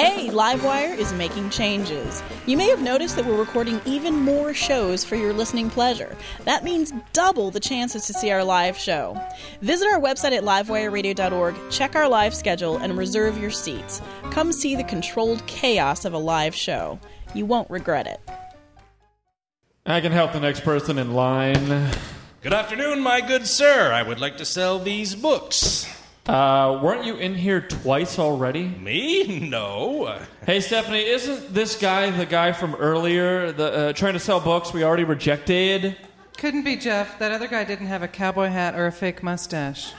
Hey, Livewire is making changes. You may have noticed that we're recording even more shows for your listening pleasure. That means double the chances to see our live show. Visit our website at livewireradio.org, check our live schedule, and reserve your seats. Come see the controlled chaos of a live show. You won't regret it. I can help the next person in line. Good afternoon, my good sir. I would like to sell these books. Uh, weren't you in here twice already? Me? No. Hey, Stephanie, isn't this guy the guy from earlier, the, uh, trying to sell books we already rejected? Couldn't be Jeff. That other guy didn't have a cowboy hat or a fake mustache.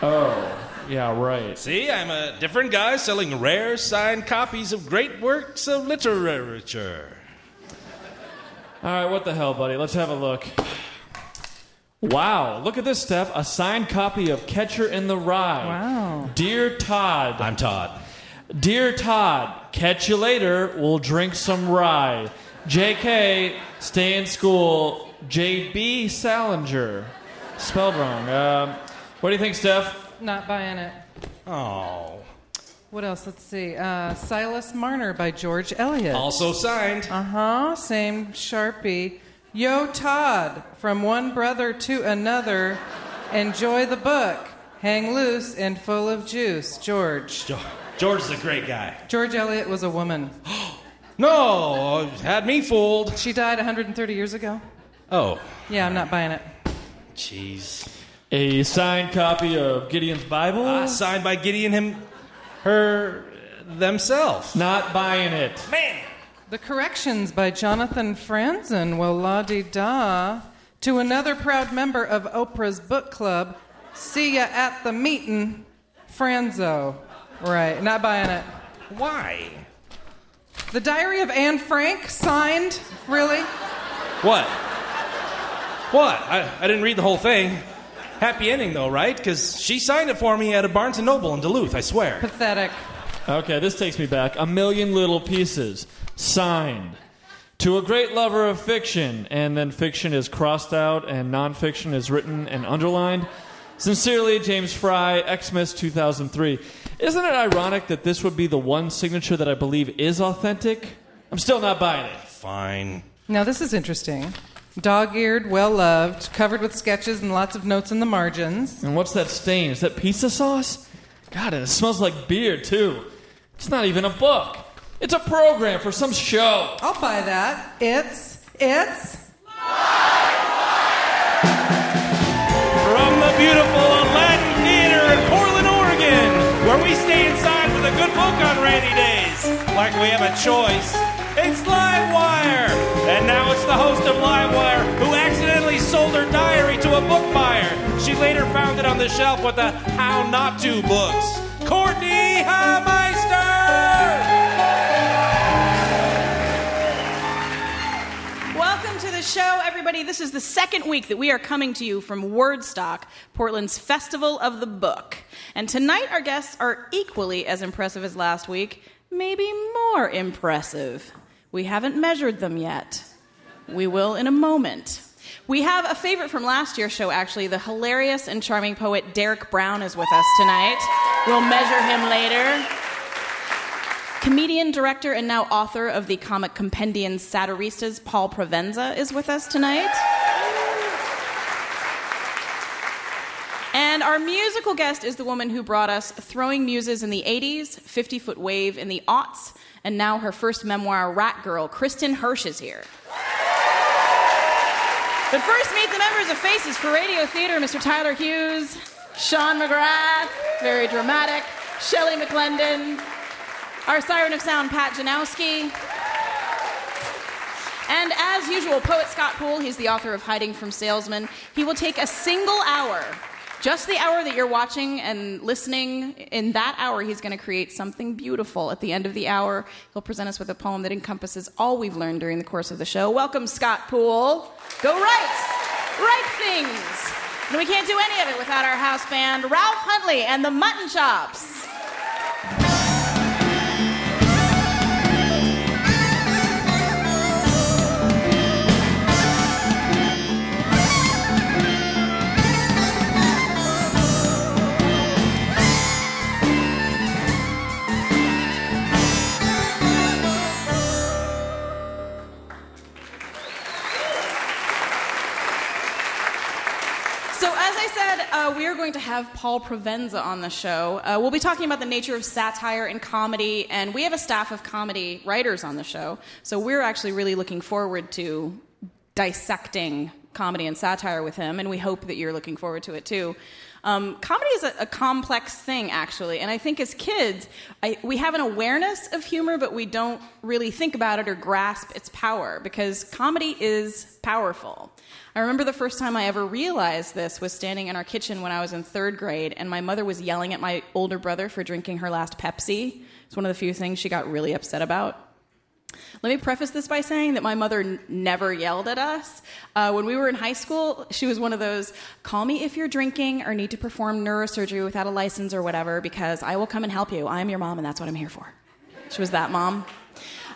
Oh, yeah, right. See, I'm a different guy selling rare signed copies of great works of literature. All right, what the hell, buddy? Let's have a look. Wow, look at this, Steph. A signed copy of Catcher in the Rye. Wow. Dear Todd. I'm Todd. Dear Todd, catch you later. We'll drink some rye. JK, stay in school. JB Salinger. Spelled wrong. Um, what do you think, Steph? Not buying it. Oh. What else? Let's see. Uh, Silas Marner by George Eliot. Also signed. Uh huh. Same Sharpie. Yo, Todd, from one brother to another. Enjoy the book. Hang loose and full of juice. George. Jo- George is a great guy. George Eliot was a woman. No, had me fooled. She died 130 years ago. Oh, Yeah, I'm not buying it. jeez. A signed copy of Gideon's Bible? Uh, signed by Gideon him, her, themselves. Not buying it. Man. The Corrections by Jonathan Franzen. Well, la di da. To another proud member of Oprah's book club, see ya at the meetin', Franzo. Right, not buying it. Why? The Diary of Anne Frank, signed? Really? What? What? I, I didn't read the whole thing. Happy ending though, right? Because she signed it for me at a Barnes and Noble in Duluth. I swear. Pathetic. Okay, this takes me back. A million little pieces. Signed. To a great lover of fiction, and then fiction is crossed out and nonfiction is written and underlined. Sincerely, James Frey, Xmas 2003. Isn't it ironic that this would be the one signature that I believe is authentic? I'm still not buying it. Fine. Now, this is interesting. Dog eared, well loved, covered with sketches and lots of notes in the margins. And what's that stain? Is that pizza sauce? God, and it smells like beer, too. It's not even a book. It's a program for some show. I'll buy that. It's, it's. From the beautiful Aladdin Theater in Portland, Oregon, where we stay inside with a good book on rainy days, like we have a choice. It's Livewire! And now it's the host of Livewire who accidentally sold her diary to a book buyer. She later found it on the shelf with the How Not To books. Courtenay Hameister! Show, everybody. This is the second week that we are coming to you from Wordstock, Portland's Festival of the Book. And tonight, our guests are equally as impressive as last week, maybe more impressive. We haven't measured them yet. We will in a moment. We have a favorite from last year's show, actually. The hilarious and charming poet Derrick Brown is with us tonight. We'll measure him later. Comedian, director, and now author of the comic compendium Satiristas, Paul Provenza, is with us tonight. And our musical guest is the woman who brought us Throwing Muses in the 80s, 50 Foot Wave in the aughts, and now her first memoir, Rat Girl. Kristin Hersh is here. But first, meet the members of Faces for Radio Theater Mr. Tyler Hughes, Sean McGrath, very dramatic, Shelley McLendon, our siren of sound, Pat Janowski. And as usual, poet Scott Poole, he's the author of Hiding from Salesmen. He will take a single hour, just the hour that you're watching and listening. In that hour, he's going to create something beautiful. At the end of the hour, he'll present us with a poem that encompasses all we've learned during the course of the show. Welcome, Scott Poole. Go write, write things. And we can't do any of it without our house band, Ralph Huntley and the Mutton Chops. Uh, we are going to have Paul Provenza on the show. Uh, we'll be talking about the nature of satire and comedy, and we have a staff of comedy writers on the show. So, we're actually really looking forward to dissecting comedy and satire with him, and we hope that you're looking forward to it too. Um, comedy is a, a complex thing, actually, and I think as kids, I, we have an awareness of humor, but we don't really think about it or grasp its power because comedy is powerful. I remember the first time I ever realized this was standing in our kitchen when I was in third grade, and my mother was yelling at my older brother for drinking her last Pepsi. It's one of the few things she got really upset about. Let me preface this by saying that my mother n- never yelled at us. Uh, when we were in high school, she was one of those call me if you're drinking or need to perform neurosurgery without a license or whatever, because I will come and help you. I am your mom, and that's what I'm here for. She was that mom.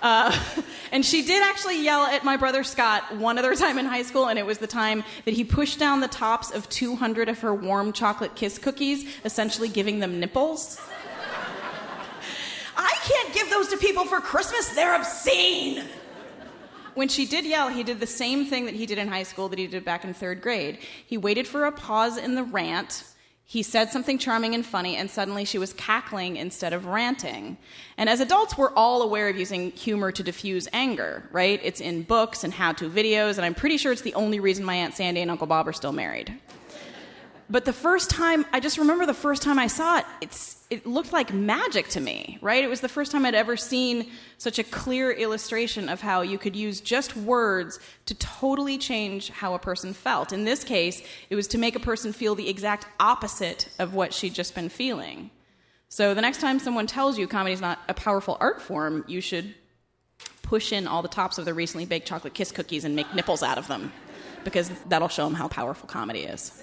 Uh, and she did actually yell at my brother Scott one other time in high school, and it was the time that he pushed down the tops of 200 of her warm chocolate kiss cookies, essentially giving them nipples. I can't give those to people for Christmas, they're obscene. When she did yell, he did the same thing that he did in high school that he did back in third grade. He waited for a pause in the rant. He said something charming and funny, and suddenly she was cackling instead of ranting. And as adults, we're all aware of using humor to diffuse anger, right? It's in books and how to videos, and I'm pretty sure it's the only reason my Aunt Sandy and Uncle Bob are still married. But the first time, I just remember the first time I saw it, it's, it looked like magic to me, right? It was the first time I'd ever seen such a clear illustration of how you could use just words to totally change how a person felt. In this case, it was to make a person feel the exact opposite of what she'd just been feeling. So the next time someone tells you comedy is not a powerful art form, you should push in all the tops of the recently baked chocolate kiss cookies and make nipples out of them, because that'll show them how powerful comedy is.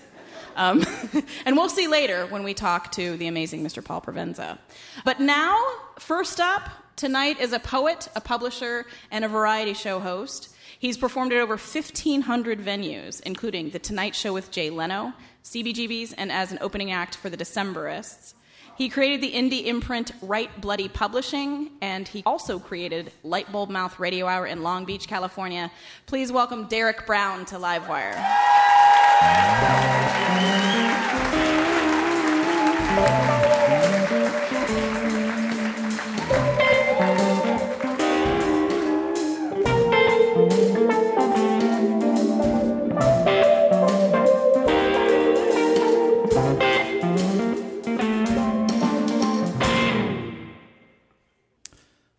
Um, and we'll see later when we talk to the amazing Mr. Paul Provenza. But now, first up tonight is a poet, a publisher, and a variety show host. He's performed at over 1,500 venues, including The Tonight Show with Jay Leno, CBGB's, and as an opening act for the Decemberists. He created the indie imprint Write Bloody Publishing, and he also created Lightbulb Mouth Radio Hour in Long Beach, California. Please welcome Derrick Brown to Livewire.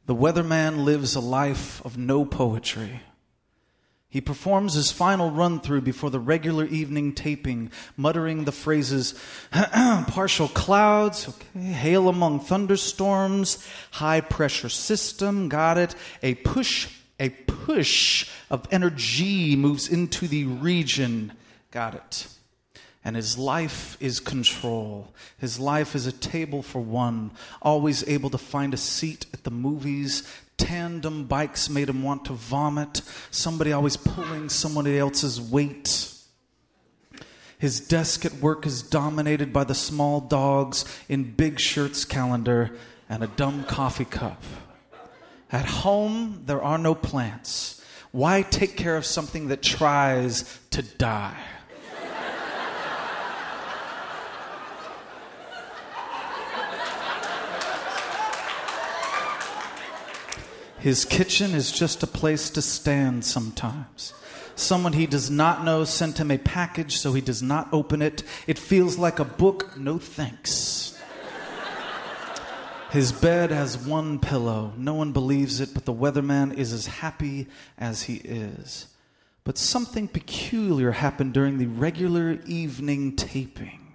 The weatherman lives a life of no poetry. He performs his final run through before the regular evening taping, muttering the phrases partial clouds, okay, hail among thunderstorms, high pressure system, got it, a push, a push of energy moves into the region, got it. And his life is control. His life is a table for one, always able to find a seat at the movies, Tandem bikes made him want to vomit. Somebody always pulling somebody else's weight. His desk at work is dominated by the small dogs in Big Shirt's calendar and a dumb coffee cup. At home, there are no plants. Why take care of something that tries to die? His kitchen is just a place to stand sometimes. Someone he does not know sent him a package, so he does not open it. It feels like a book, no thanks. His bed has one pillow. No one believes it, but the weatherman is as happy as he is. But something peculiar happened during the regular evening taping.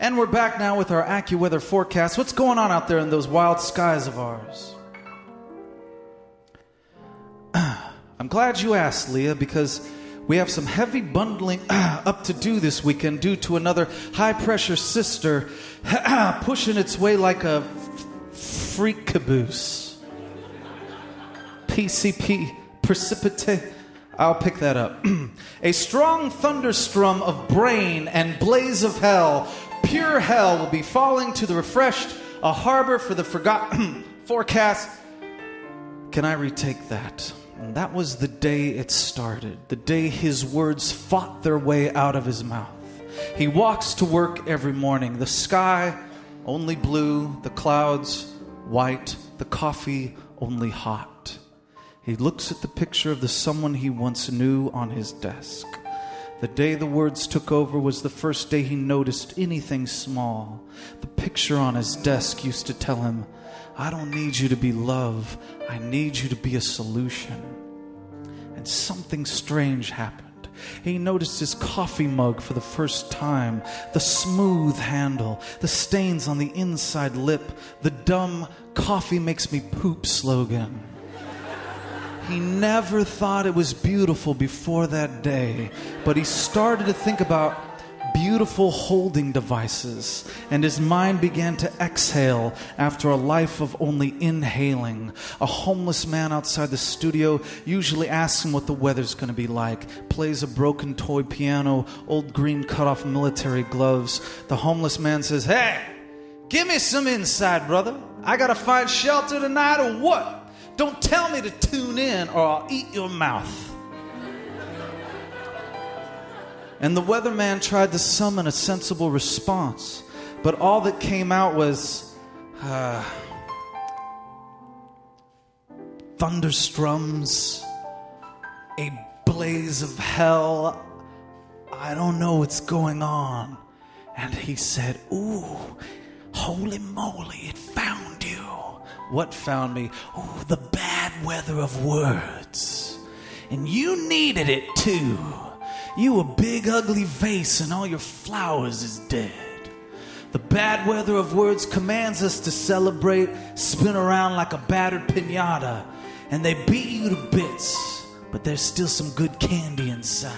And we're back now with our AccuWeather forecast. What's going on out there in those wild skies of ours? I'm glad you asked, Leah, because we have some heavy bundling up to do this weekend due to another high pressure sister pushing its way like a freak caboose. PCP, precipitate. I'll pick that up. a strong thunderstorm of brain and blaze of hell, pure hell, will be falling to the refreshed, a harbor for the forgotten forecast. Can I retake that? And that was the day it started, the day his words fought their way out of his mouth. He walks to work every morning. The sky only blue, the clouds white, the coffee only hot. He looks at the picture of the someone he once knew on his desk. The day the words took over was the first day he noticed anything small. The picture on his desk used to tell him, I don't need you to be love, I need you to be a solution. And something strange happened. He noticed his coffee mug for the first time, the smooth handle, the stains on the inside lip, the dumb coffee makes me poop slogan. He never thought it was beautiful before that day, but he started to think about beautiful holding devices, and his mind began to exhale after a life of only inhaling. A homeless man outside the studio usually asks him what the weather's going to be like, plays a broken toy piano, old green cut off military gloves. The homeless man says, Hey, give me some inside, brother. I got to find shelter tonight or what? Don't tell me to tune in or I'll eat your mouth. And the weatherman tried to summon a sensible response, but all that came out was uh, thunderstrums, a blaze of hell. I don't know what's going on. And he said, Ooh, holy moly, it found you. What found me? Ooh, the bad weather of words. And you needed it too. You a big ugly vase and all your flowers is dead. The bad weather of words commands us to celebrate, spin around like a battered pinata, and they beat you to bits, but there's still some good candy inside.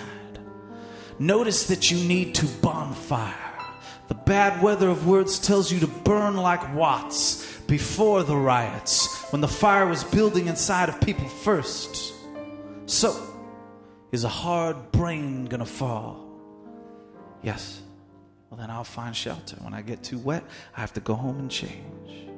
Notice that you need to bonfire. The bad weather of words tells you to burn like Watts before the riots, when the fire was building inside of people first. So, is a hard brain gonna fall? Yes. Well, then I'll find shelter. When I get too wet, I have to go home and change.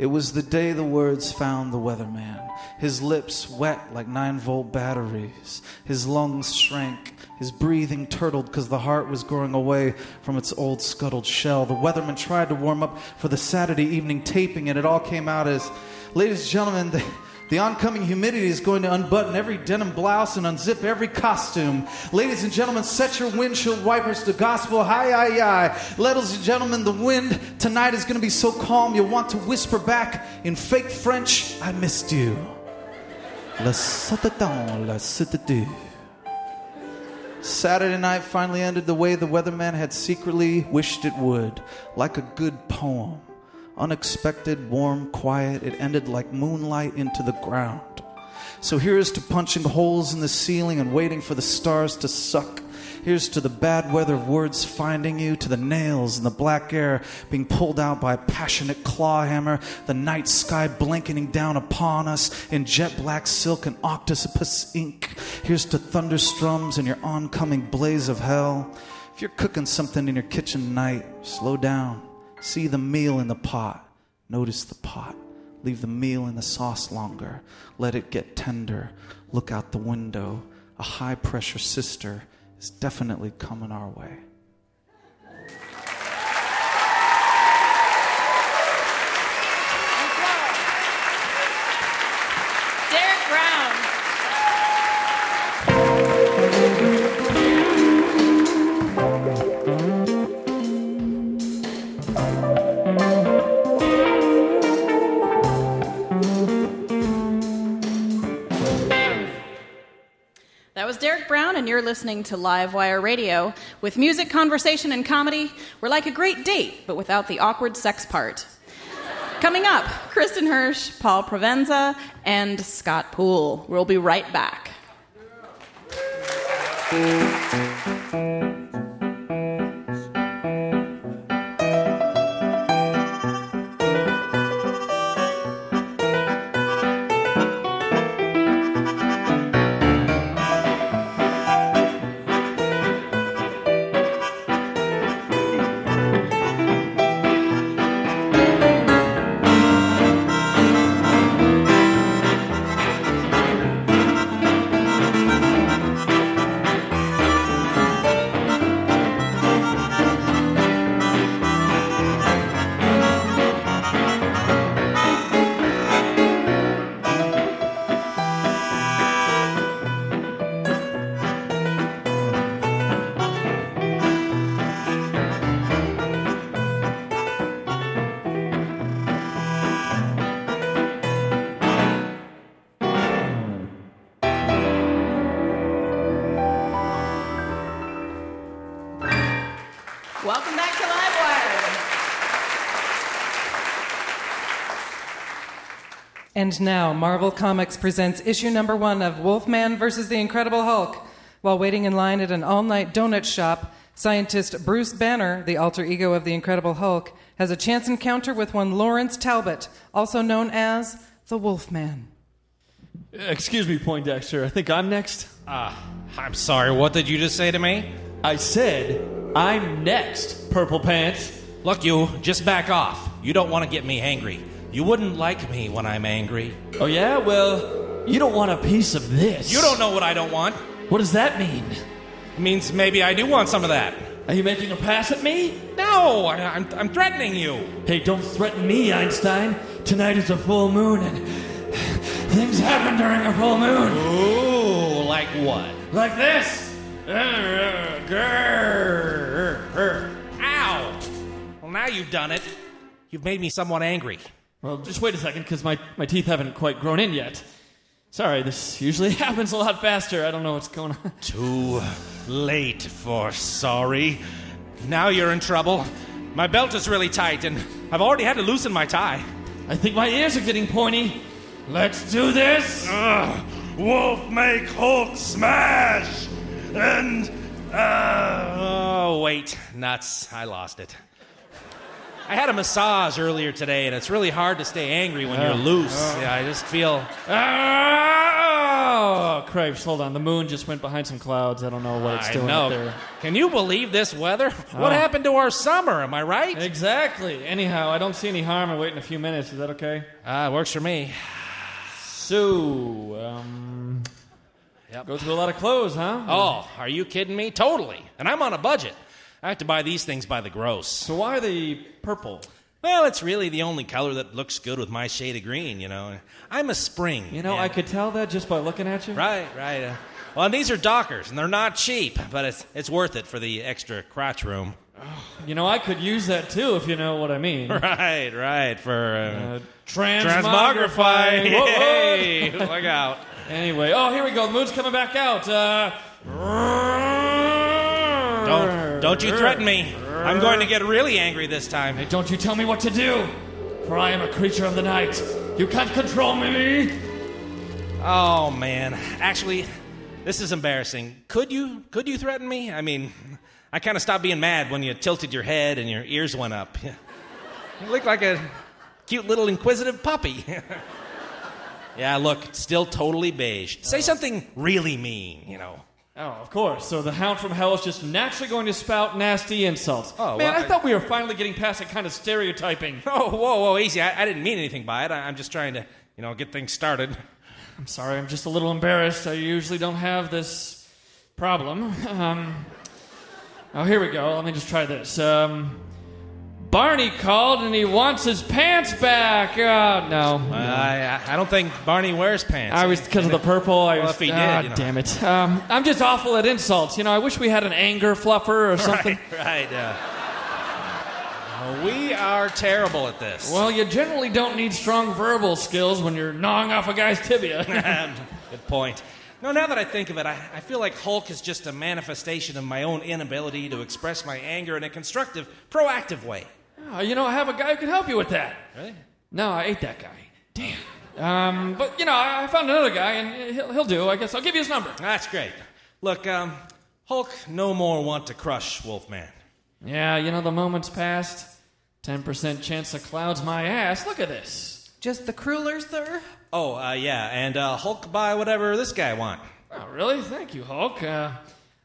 It was the day the words found the weatherman. His lips wet like nine volt batteries. His lungs shrank. His breathing turtled because the heart was growing away from its old scuttled shell. The weatherman tried to warm up for the Saturday evening taping, and it all came out as Ladies and gentlemen, the, the oncoming humidity is going to unbutton every denim blouse and unzip every costume. Ladies and gentlemen, set your windshield wipers to gospel. Hi, hi, hi. Ladies and gentlemen, the wind tonight is going to be so calm you'll want to whisper back in fake French, I missed you. Sataton, le satatu. Saturday night finally ended the way the weatherman had secretly wished it would, like a good poem. Unexpected, warm, quiet, it ended like moonlight into the ground. So here's to punching holes in the ceiling and waiting for the stars to suck. Here's to the bad weather of words finding you, to the nails in the black air being pulled out by a passionate claw hammer, the night sky blanketing down upon us in jet black silk and octopus ink. Here's to thunderstrums and your oncoming blaze of hell. If you're cooking something in your kitchen tonight, slow down. See the meal in the pot. Notice the pot. Leave the meal in the sauce longer. Let it get tender. Look out the window. A high pressure sister is definitely coming our way. Derrick Brown. Was Derrick Brown, and you're listening to Livewire Radio. With music, conversation, and comedy, we're like a great date, but without the awkward sex part. Coming up, Kristin Hersh, Paul Provenza, and Scott Poole. We'll be right back. And now, Marvel Comics presents issue number one of Wolfman versus the Incredible Hulk. While waiting in line at an all night donut shop, scientist Bruce Banner, the alter ego of the Incredible Hulk, has a chance encounter with one Lawrence Talbot, also known as the Wolfman. Excuse me, Poindexter. I think I'm next. Ah, I'm sorry. What did you just say to me? I said I'm next, Purple Pants. Look, you, just back off. You don't want to get me angry. You wouldn't like me when I'm angry. Oh, yeah? Well, you don't want a piece of this. You don't know what I don't want. What does that mean? It means maybe I do want some of that. Are you making a pass at me? No, I, I'm, I'm threatening you. Hey, don't threaten me, Einstein. Tonight is a full moon, and things happen during a full moon. Ooh, like what? Like this. Ow! Well, now you've done it. You've made me somewhat angry. Well, just wait a second, because my, my teeth haven't quite grown in yet. Sorry, this usually happens a lot faster. I don't know what's going on. Too late for sorry. Now you're in trouble. My belt is really tight, and I've already had to loosen my tie. I think my ears are getting pointy. Let's do this. Ugh. Wolf make Hulk smash! And. Uh, Oh, wait. Nuts. I lost it. I had a massage earlier today, and it's really hard to stay angry when you're Oh. loose. Oh. Yeah, I just feel. Oh, cripes, hold on. The moon just went behind some clouds. I don't know what it's I doing know. up there. Can you believe this weather? What Oh. happened to our summer? Am I right? Exactly. Anyhow, I don't see any harm in waiting a few minutes. Is that okay? Ah, it works for me. So, um. Yep. Go through a lot of clothes, huh? Oh, are you kidding me? Totally. And I'm on a budget. I have to buy these things by the gross. So why are they purple? Well, it's really the only color that looks good with my shade of green, you know. I'm a spring. You know, I could tell that just by looking at you. Right, right. Uh, well, and these are Dockers, and they're not cheap, but it's, it's worth it for the extra crotch room. You know, I could use that too, if you know what I mean. Right, right. For uh, Uh, transmogrify. transmogrify. Whoa, whoa. Hey, look out. Anyway, oh, here we go. The moon's coming back out. Uh, Don't, you threaten me. I'm going to get really angry this time. Hey, don't you tell me what to do, for I am a creature of the night. You can't control me. Oh, man. Actually, this is embarrassing. Could you could you threaten me? I mean, I kind of stopped being mad when you tilted your head and your ears went up. You look like a cute little inquisitive puppy. yeah, look, still totally beige. Say uh. something really mean, you know. Oh, of course. So the hound from hell is just naturally going to spout nasty insults. Oh, man, well, I I- thought we were finally getting past that kind of stereotyping. Oh, whoa, whoa, easy. I, I didn't mean anything by it. I, I'm just trying to, you know, get things started. I'm sorry, I'm just a little embarrassed. I usually don't have this problem. Um, oh, here we go. Let me just try this. Um, Barney called and he wants his pants back. Oh, no. Uh, I, I don't think Barney wears pants. I was because of the purple. I Well, was, if he did, ah, you know. damn it. Um, I'm just awful at insults. You know, I wish we had an anger fluffer or something. Right, right. Uh, we are terrible at this. Well, you generally don't need strong verbal skills when you're gnawing off a guy's tibia. Good point. No, now that I think of it, I, I feel like Hulk is just a manifestation of my own inability to express my anger in a constructive, proactive way. Oh, you know, I have a guy who can help you with that. Really? No, I ate that guy. Damn. Um, but you know, I I found another guy, and he'll, he'll do. I guess I'll give you his number. That's great. Look, um, Hulk no more want to crush Wolfman. Yeah, you know, the moment's passed. Ten percent chance of clouds my ass. Look at this. Just the crullers, sir? Oh, uh, yeah, and uh, Hulk buy whatever this guy want. Oh, really? Thank you, Hulk. Uh,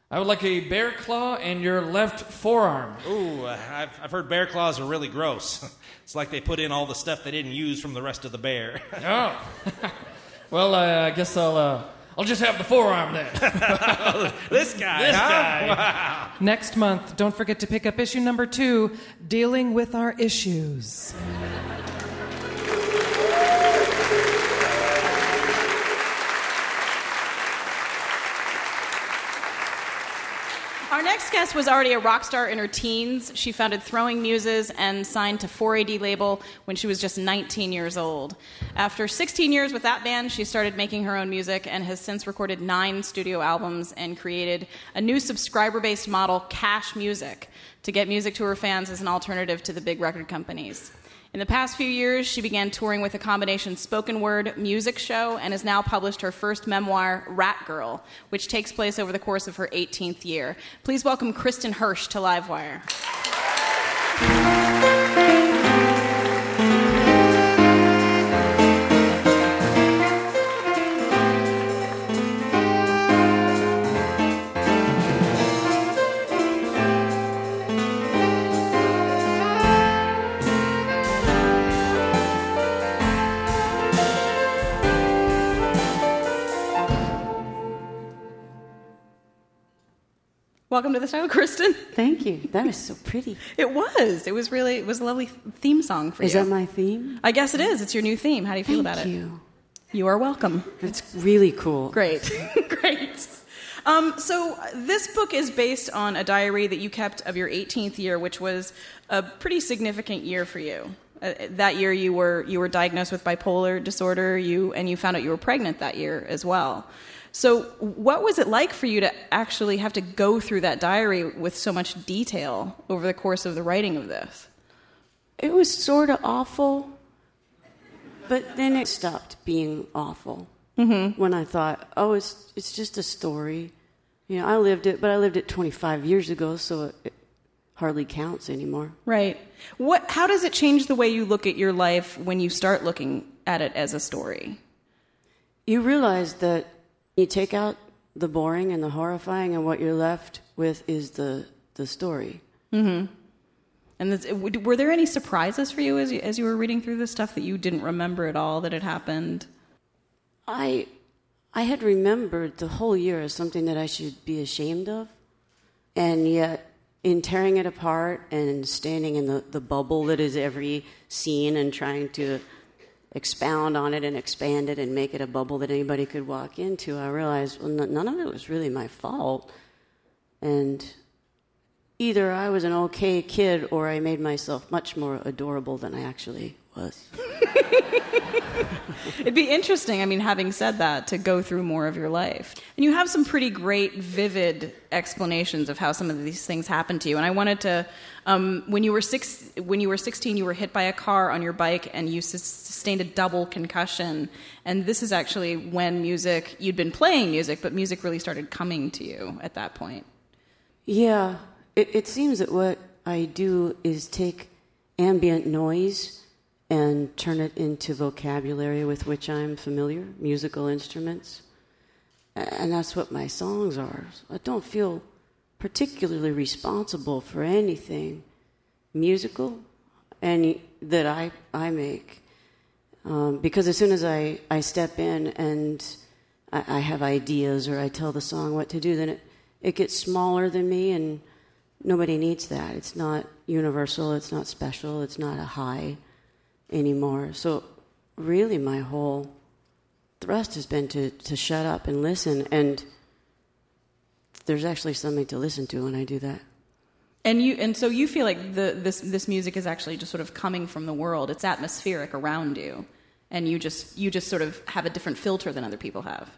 I would like a bear claw and your left forearm. Ooh, uh, I've, I've heard bear claws are really gross. it's like they put in all the stuff they didn't use from the rest of the bear. Oh. well, uh, I guess I'll uh, I'll just have the forearm then. this guy, This huh? guy. Wow. Next month, don't forget to pick up issue number two Dealing with Our Issues. Our next guest was already a rock star in her teens. She founded Throwing Muses and signed to 4AD label when she was just 19 years old. After 16 years with that band, she started making her own music and has since recorded nine studio albums and created a new subscriber based model, Cash Music, to get music to her fans as an alternative to the big record companies. In the past few years, she began touring with a combination spoken word music show and has now published her first memoir, Rat Girl, which takes place over the course of her 18th year. Please welcome Kristin Hersh to Livewire. Welcome to the show, Kristin. Thank you. That was so pretty. It was. It was really. It was a lovely theme song for Is you. Is that my theme? I guess it is. It's your new theme. How do you feel Thank about it? you. You are welcome. It's really cool. Great, great. Um, so this book is based on a diary that you kept of your 18th year, which was a pretty significant year for you. Uh, that year, you were you were diagnosed with bipolar disorder. You and you found out you were pregnant that year as well. So, what was it like for you to actually have to go through that diary with so much detail over the course of the writing of this? It was sort of awful, but then it stopped being awful Mm-hmm. when I thought, oh, it's it's just a story. You know, I lived it, but I lived it 25 years ago, so it, it hardly counts anymore. Right. What? How does it change the way you look at your life when you start looking at it as a story? You realize that you take out the boring and the horrifying, and what you're left with is the the story. Mm-hmm. And this, were there any surprises for you as you, as you were reading through this stuff that you didn't remember at all that had happened? I I had remembered the whole year as something that I should be ashamed of, and yet in tearing it apart and standing in the, the bubble that is every scene and trying to expound on it and expand it and make it a bubble that anybody could walk into, I realized well, n- none of it was really my fault, and either I was an okay kid or I made myself much more adorable than I actually was. It'd be interesting, I mean, having said that, to go through more of your life. And you have some pretty great, vivid explanations of how some of these things happen to you. And I wanted to Um, when you were six, when you were 16, you were hit by a car on your bike, and you sus- sustained a double concussion. And this is actually when music you'd been playing music, but music really started coming to you at that point. Yeah, it, it seems that what I do is take ambient noise and turn it into vocabulary with which I'm familiar, musical instruments. And that's what my songs are. I don't feel particularly responsible for anything musical any that I, I make. Um, because as soon as I, I step in and I, I have ideas or I tell the song what to do, then it, it gets smaller than me, and nobody needs that. It's not universal, it's not special, it's not a high anymore. So, really, my whole thrust has been to, to shut up and listen, and there's actually something to listen to when I do that. And you, and so you feel like the, this this music is actually just sort of coming from the world. It's atmospheric around you, and you just you just sort of have a different filter than other people have.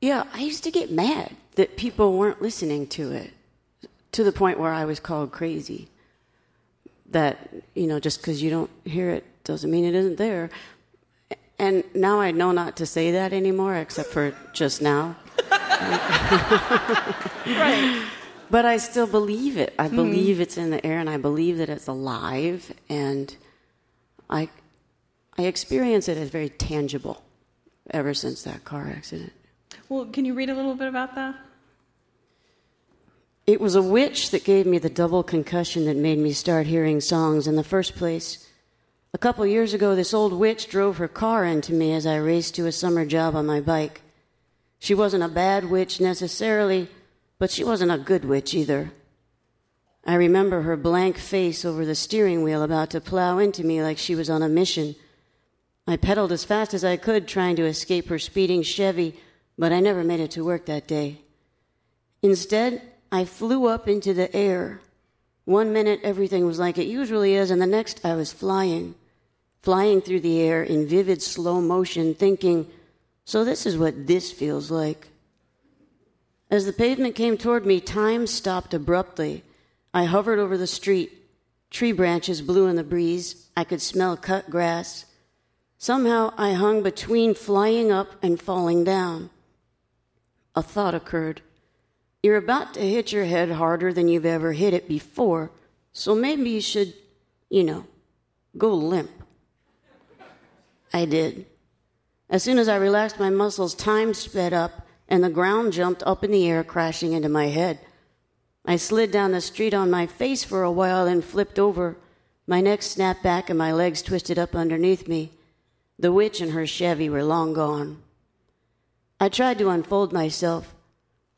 Yeah, I used to get mad that people weren't listening to it to the point where I was called crazy. That, you know, just because you don't hear it doesn't mean it isn't there. And now I know not to say that anymore, except for just now. right. But I still believe it. I Mhm. believe it's in the air and I believe that it's alive and I I experience it as very tangible ever since that car accident. Well, can you read a little bit about that? It was a witch that gave me the double concussion that made me start hearing songs in the first place. A couple years ago, this old witch drove her car into me as I raced to a summer job on my bike. She wasn't a bad witch necessarily, but she wasn't a good witch either. I remember her blank face over the steering wheel about to plow into me like she was on a mission. I pedaled as fast as I could, trying to escape her speeding Chevy, but I never made it to work that day. Instead, I flew up into the air. One minute, everything was like it usually is, and the next, I was flying. Flying through the air in vivid slow motion, thinking, so this is what this feels like. As the pavement came toward me, time stopped abruptly. I hovered over the street. Tree branches blew in the breeze. I could smell cut grass. Somehow I hung between flying up and falling down. A thought occurred. You're about to hit your head harder than you've ever hit it before, so maybe you should, you know, go limp. I did. As soon as I relaxed my muscles, time sped up and the ground jumped up in the air, crashing into my head. I slid down the street on my face for a while, and flipped over. My neck snapped back and my legs twisted up underneath me. The witch and her Chevy were long gone. I tried to unfold myself.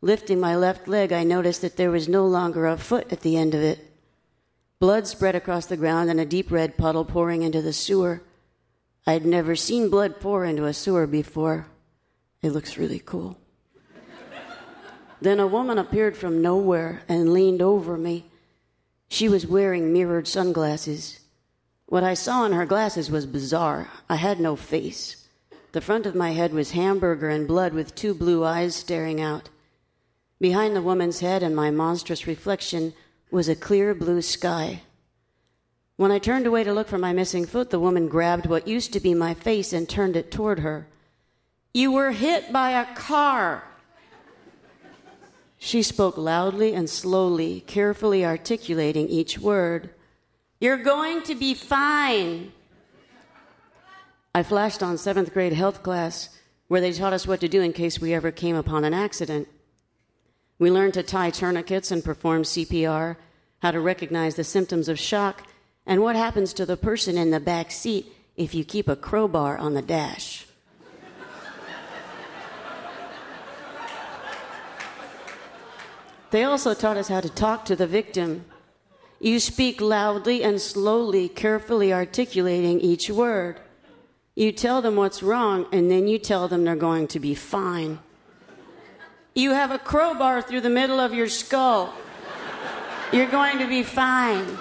Lifting my left leg, I noticed that there was no longer a foot at the end of it. Blood spread across the ground and a deep red puddle pouring into the sewer. I'd never seen blood pour into a sewer before. It looks really cool. then a woman appeared from nowhere and leaned over me. She was wearing mirrored sunglasses. What I saw in her glasses was bizarre. I had no face. The front of my head was hamburger and blood with two blue eyes staring out. Behind the woman's head and my monstrous reflection was a clear blue sky. When I turned away to look for my missing foot, the woman grabbed what used to be my face and turned it toward her. You were hit by a car. She spoke loudly and slowly, carefully articulating each word. You're going to be fine. I flashed on seventh grade health class, where they taught us what to do in case we ever came upon an accident. We learned to tie tourniquets and perform CPR, how to recognize the symptoms of shock, and what happens to the person in the back seat if you keep a crowbar on the dash. They also taught us how to talk to the victim. You speak loudly and slowly, carefully articulating each word. You tell them what's wrong, and then you tell them they're going to be fine. You have a crowbar through the middle of your skull. You're going to be fine.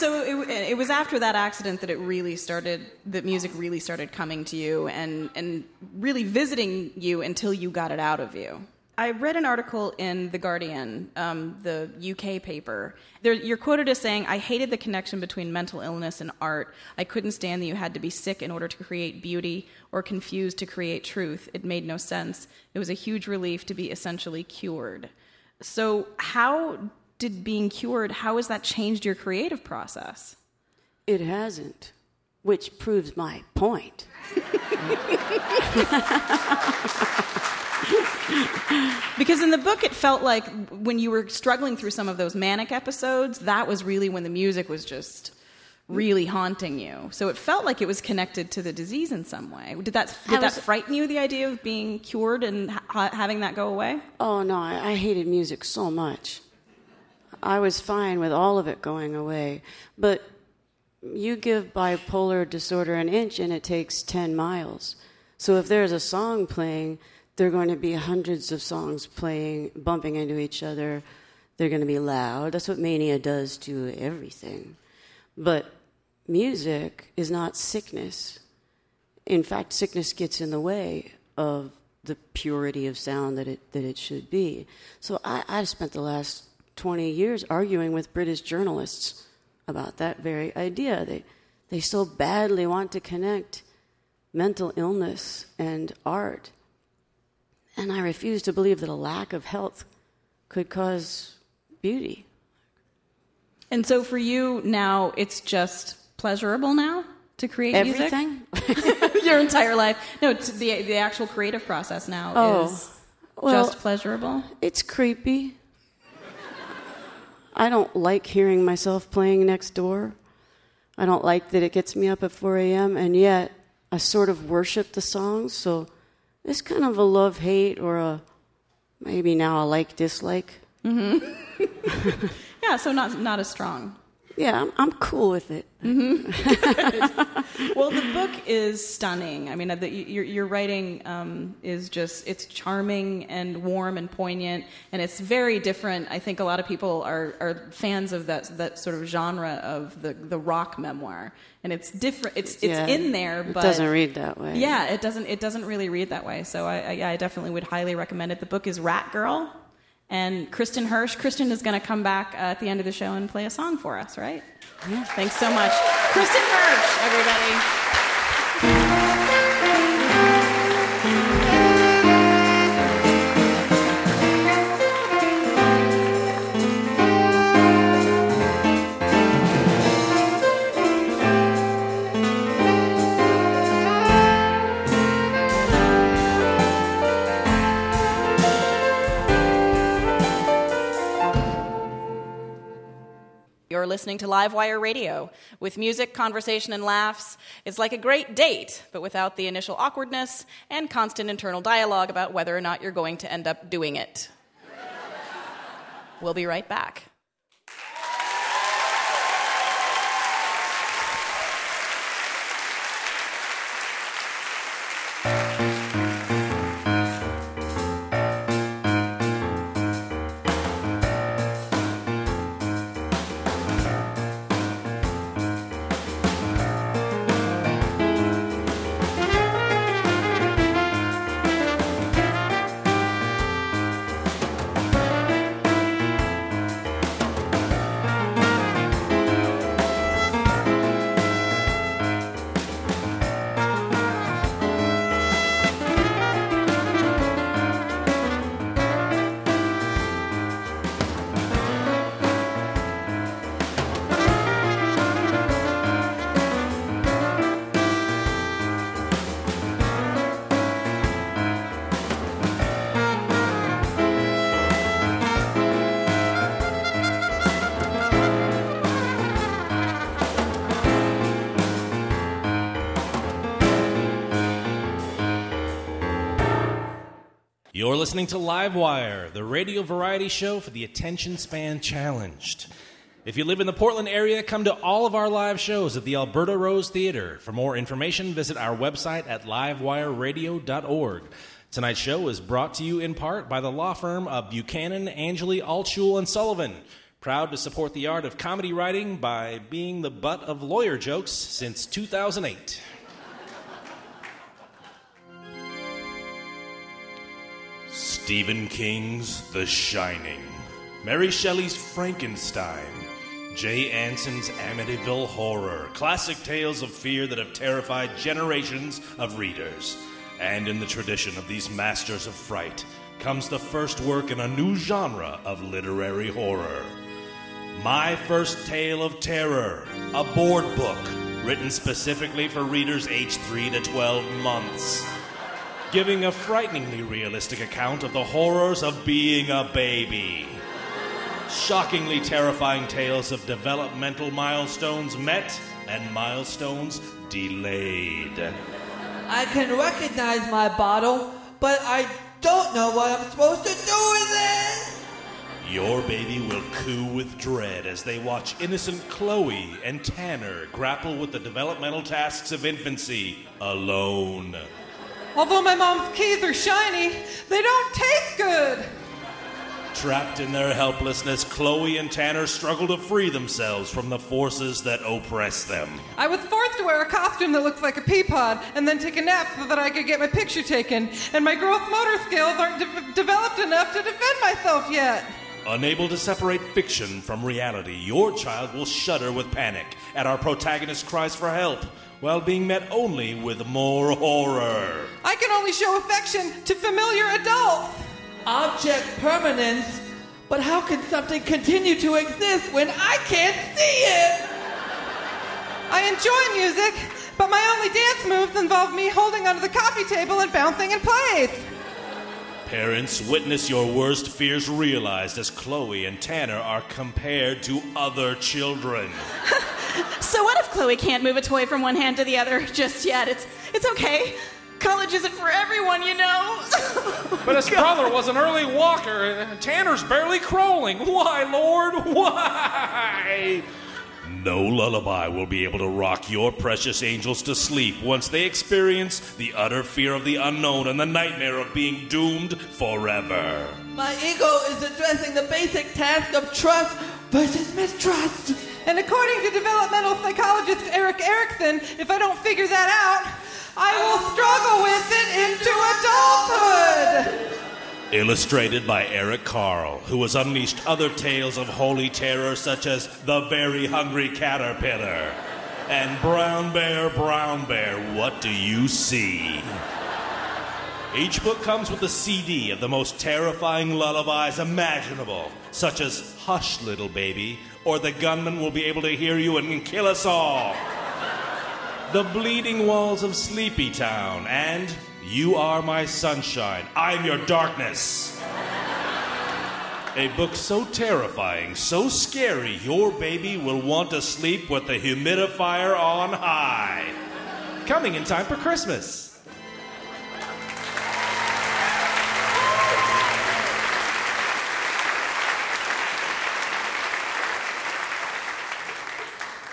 So it, it was after that accident that it really started that music really started coming to you and and really visiting you until you got it out of you I read an article in The Guardian, um, the UK paper. There, you're quoted as saying, I hated the connection between mental illness and art. I couldn't stand that you had to be sick in order to create beauty or confused to create truth. It made no sense. It was a huge relief to be essentially cured. So, how did being cured, how has that changed your creative process? It hasn't, which proves my point. because in the book it felt like when you were struggling through some of those manic episodes that was really when the music was just really haunting you. So it felt like it was connected to the disease in some way. Did that did was, that frighten you the idea of being cured and ha- having that go away? Oh no I, I hated music so much i was fine with all of it going away but you give bipolar disorder an inch and it takes 10 miles so if there's a song playing there are going to be hundreds of songs playing, bumping into each other. They're going to be loud. That's what mania does to everything. But music is not sickness. In fact, sickness gets in the way of the purity of sound that it, that it should be. So I, I've spent the last 20 years arguing with British journalists about that very idea. They, they so badly want to connect mental illness and art. And I refuse to believe that a lack of health could cause beauty. And so for you now, it's just pleasurable now to create Everything? music? Your entire life? No, the, the actual creative process now oh, is well, just pleasurable? It's creepy. I don't like hearing myself playing next door. I don't like that it gets me up at 4 a.m., and yet I sort of worship the songs, so it's kind of a love hate or a maybe now a like dislike. Mm-hmm. yeah, so not not as strong. Yeah, I'm, I'm cool with it. Mm-hmm. well, the book is stunning. I mean, the, your, your writing um, is just, it's charming and warm and poignant, and it's very different. I think a lot of people are, are fans of that, that sort of genre of the, the rock memoir. And it's different. It's it's yeah, in there, but it doesn't read that way. Yeah, it doesn't. It doesn't really read that way. So I, I, yeah, I definitely would highly recommend it. The book is Rat Girl and Kristin Hersh, Kristin is going to come back uh, at the end of the show and play a song for us, right? Yeah. Thanks so much. Kristin Hersh, everybody. You're listening to Livewire Radio. With music, conversation, and laughs, it's like a great date, but without the initial awkwardness and constant internal dialogue about whether or not you're going to end up doing it. we'll be right back. Listening to Livewire, the radio variety show for the attention span challenged. If you live in the Portland area, come to all of our live shows at the Alberta Rose Theater. For more information, visit our website at livewireradio.org. Tonight's show is brought to you in part by the law firm of Buchanan, Angeli, Altschul, and Sullivan, Proud to support the art of comedy writing by being the butt of lawyer jokes since 2008. Stephen King's The Shining, Mary Shelley's Frankenstein, Jay Anson's Amityville Horror, classic tales of fear that have terrified generations of readers. And in the tradition of these masters of fright comes the first work in a new genre of literary horror. My First Tale of Terror, a board book written specifically for readers aged 3 to 12 months giving a frighteningly realistic account of the horrors of being a baby. Shockingly terrifying tales of developmental milestones met and milestones delayed. I can recognize my bottle, but I don't know what I'm supposed to do with it. Your baby will coo with dread as they watch innocent Chloe and Tanner grapple with the developmental tasks of infancy alone. Although my mom's keys are shiny, they don't taste good. Trapped in their helplessness, Chloe and Tanner struggle to free themselves from the forces that oppress them. I was forced to wear a costume that looks like a pea pod and then take a nap so that I could get my picture taken. And my growth motor skills aren't de- developed enough to defend myself yet. Unable to separate fiction from reality, your child will shudder with panic at our protagonist's cries for help, while being met only with more horror. I can only show affection to familiar adults. Object permanence? But how can something continue to exist when I can't see it? I enjoy music, but my only dance moves involve me holding onto the coffee table and bouncing in place. Parents, witness your worst fears realized as Chloe and Tanner are compared to other children. So what if Chloe can't move a toy from one hand to the other just yet? It's it's okay. College isn't for everyone, you know. But his brother was an early walker, and Tanner's barely crawling. Why, Lord? Why? No lullaby will be able to rock your precious angels to sleep once they experience the utter fear of the unknown and the nightmare of being doomed forever. My ego is addressing the basic task of trust versus mistrust. And according to developmental psychologist Erik Erikson, if I don't figure that out, I will struggle with it into adulthood. Illustrated by Eric Carle, who has unleashed other tales of holy terror such as The Very Hungry Caterpillar and Brown Bear, Brown Bear, What Do You See? Each book comes with a CD of the most terrifying lullabies imaginable, such as Hush, Little Baby, or The Gunman Will Be Able to Hear You and Kill Us All. The Bleeding Walls of Sleepy Town, and You Are My Sunshine, I'm Your Darkness. A book so terrifying, so scary, your baby will want to sleep with the humidifier on high. Coming in time for Christmas.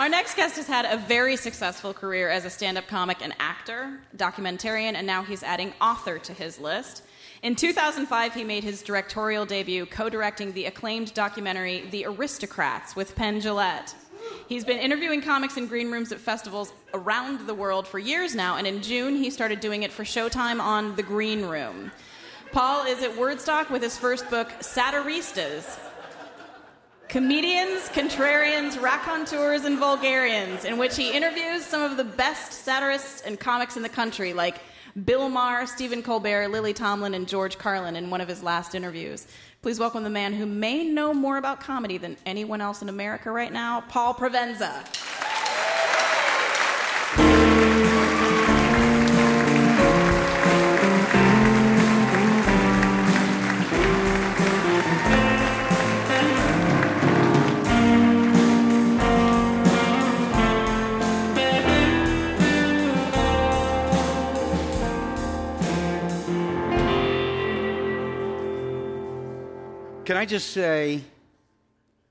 Our next guest has had a very successful career as a stand up comic and actor, documentarian, and now he's adding author to his list. In 2005, he made his directorial debut co directing the acclaimed documentary The Aristocrats with Penn Jillette. He's been interviewing comics in green rooms at festivals around the world for years now, and in June, he started doing it for Showtime on The Green Room. Paul is at Wordstock with his first book, Satiristas Comedians, Contrarians, Raconteurs, and Vulgarians, in which he interviews some of the best satirists and comics in the country, like Bill Maher, Stephen Colbert, Lily Tomlin, and George Carlin in one of his last interviews. Please welcome the man who may know more about comedy than anyone else in America right now, Paul Provenza. Can I just say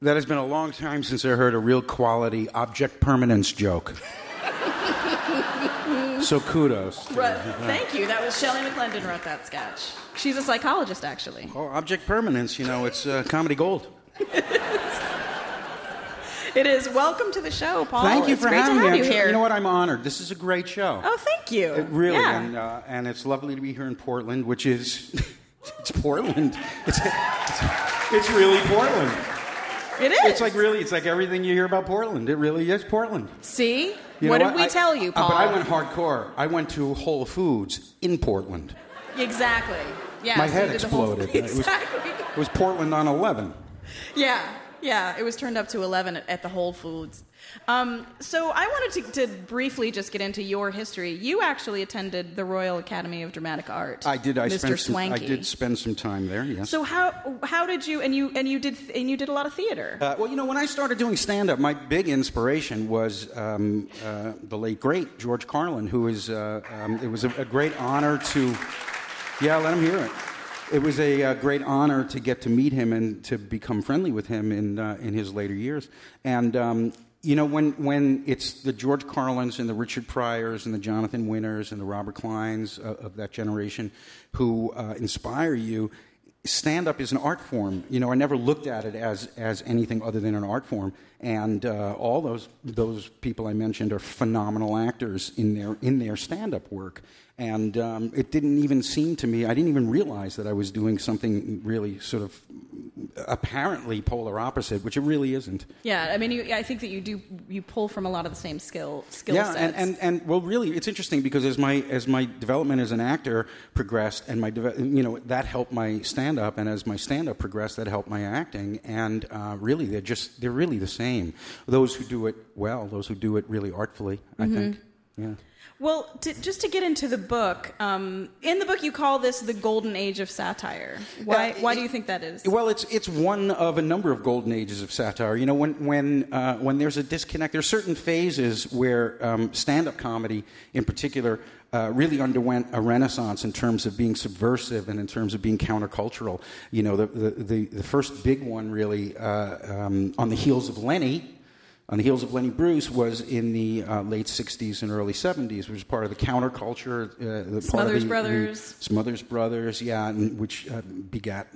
that it's been a long time since I heard a real quality object permanence joke. so kudos. Right. Thank you. That was Shelley McLendon wrote that sketch. She's a psychologist, actually. Oh, object permanence, you know, it's uh, comedy gold. It is. Welcome to the show, Paul. Thank you it's for having to have me. you sure- here. You know what? I'm honored. This is a great show. Oh, thank you. It really, Yeah. and uh, and it's lovely to be here in Portland, which is it's Portland. It's, it's it's really Portland. It is. It's like really, it's like everything you hear about Portland. It really is Portland. See? You what did we I- tell you, uh, Paul? but I went hardcore. I went to Whole Foods in Portland. Exactly. Yeah. My so head the whole- exploded. It was- Exactly. It was Portland on 11. Yeah, yeah. It was turned up to 11 at, at the Whole Foods. Um, so I wanted to, to briefly just get into your history. You actually attended the Royal Academy of Dramatic Art. I did. I Mr. spent. Some, I did spend some time there. Yes. So how how did you and you and you did and you did a lot of theater? Uh, well, you know, when I started doing stand up, my big inspiration was um, uh, the late, great George Carlin, who is, uh, um, it was a, a great honor to, yeah, let him hear it. It was a, uh great honor to get to meet him and to become friendly with him in, uh, in his later years. And, um, you know, when, when it's the George Carlins and the Richard Pryors and the Jonathan Winters and the Robert Kleins uh, of that generation who uh, inspire you, stand up is an art form. You know, I never looked at it as, as anything other than an art form. And uh, all those, those people I mentioned are phenomenal actors in their, in their stand up work. And um, it didn't even seem to me, I didn't even realize that I was doing something really sort of apparently polar opposite, which it really isn't. Yeah, I mean, you, I think that you do you pull from a lot of the same skill skill yeah, sets. and, and, and well, really, it's interesting because as my as my development as an actor progressed, and my you know that helped my stand up, and as my stand up progressed, that helped my acting, and uh, really, they're just they're really the same. Those who do it well, those who do it really artfully, I Mhm. think. Yeah. Well, to, just to get into the book, um, in the book you call this the golden age of satire. Why? why do you think that is? Well, it's it's one of a number of golden ages of satire. You know, when when uh, when there's a disconnect, there's certain phases where um, stand-up comedy, in particular, uh, really underwent a renaissance in terms of being subversive and in terms of being countercultural. You know, the the the, the first big one really uh, um, on the heels of Lenny. On the heels of Lenny Bruce was in the uh, late '60s and early '70s, which was part of the counterculture. Uh, the Smothers the- the- Brothers. Smothers Brothers, yeah, and which uh, begat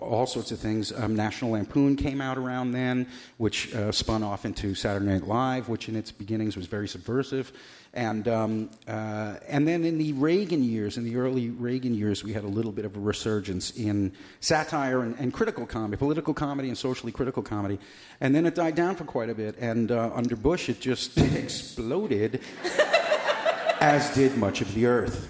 all sorts of things. Um, National Lampoon came out around then, which uh, spun off into Saturday Night Live, which in its beginnings was very subversive. And, um, uh, and then in the Reagan years, in the early Reagan years, we had a little bit of a resurgence in satire and, and critical comedy, political comedy and socially critical comedy. And then it died down for quite a bit. And uh, under Bush, it just exploded, as did much of the earth.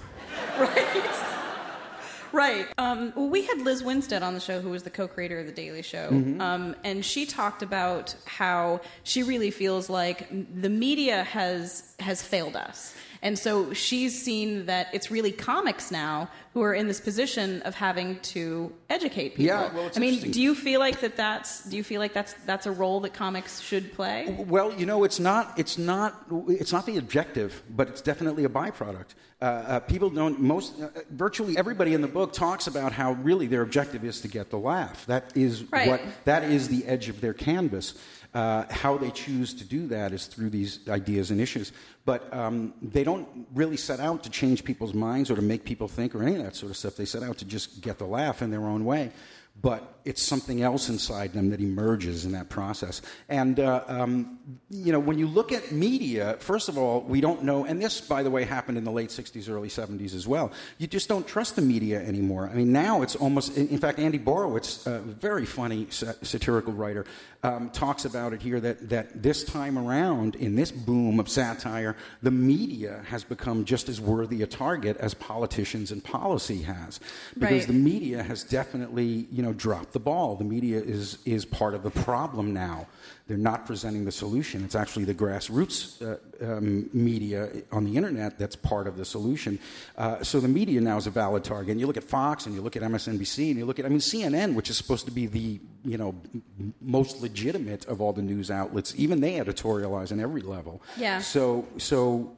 Right. Um, well, we had Lizz Winstead on the show, who was the co-creator of the Daily Show, Mhm. um, and she talked about how she really feels like the media has has failed us, and so she's seen that it's really comics now who are in this position of having to educate people. Yeah, well, it's I mean, do you feel like that? That's do you feel like that's that's a role that comics should play? Well, you know, it's not, it's not, it's not the objective, but it's definitely a byproduct. Uh, uh, people don't, most, uh, virtually everybody in the book talks about how really their objective is to get the laugh. That is Right. what, that is the edge of their canvas. Uh, how they choose to do that is through these ideas and issues. But um, they don't really set out to change people's minds or to make people think or any of that sort of stuff. They set out to just get the laugh in their own way. But it's something else inside them that emerges in that process. And, uh, um, you know, when you look at media, first of all, we don't know, and this, by the way, happened in the late 60s, early 70s as well. You just don't trust the media anymore. I mean, now it's almost, in in fact, Andy Borowitz, a very funny sa- satirical writer, um, talks about it here that, that this time around, in this boom of satire, the media has become just as worthy a target as politicians and policy has. Because Right. the media has definitely, you know, dropped the ball. The media is, is part of the problem now. They're not presenting the solution. It's actually the grassroots uh, um, media on the internet that's part of the solution. Uh, so the media now is a valid target. And you look at Fox and you look at MSNBC and you look at, I mean, CNN, which is supposed to be the, you know, m- most legitimate of all the news outlets, even they editorialize on every level. Yeah. So, so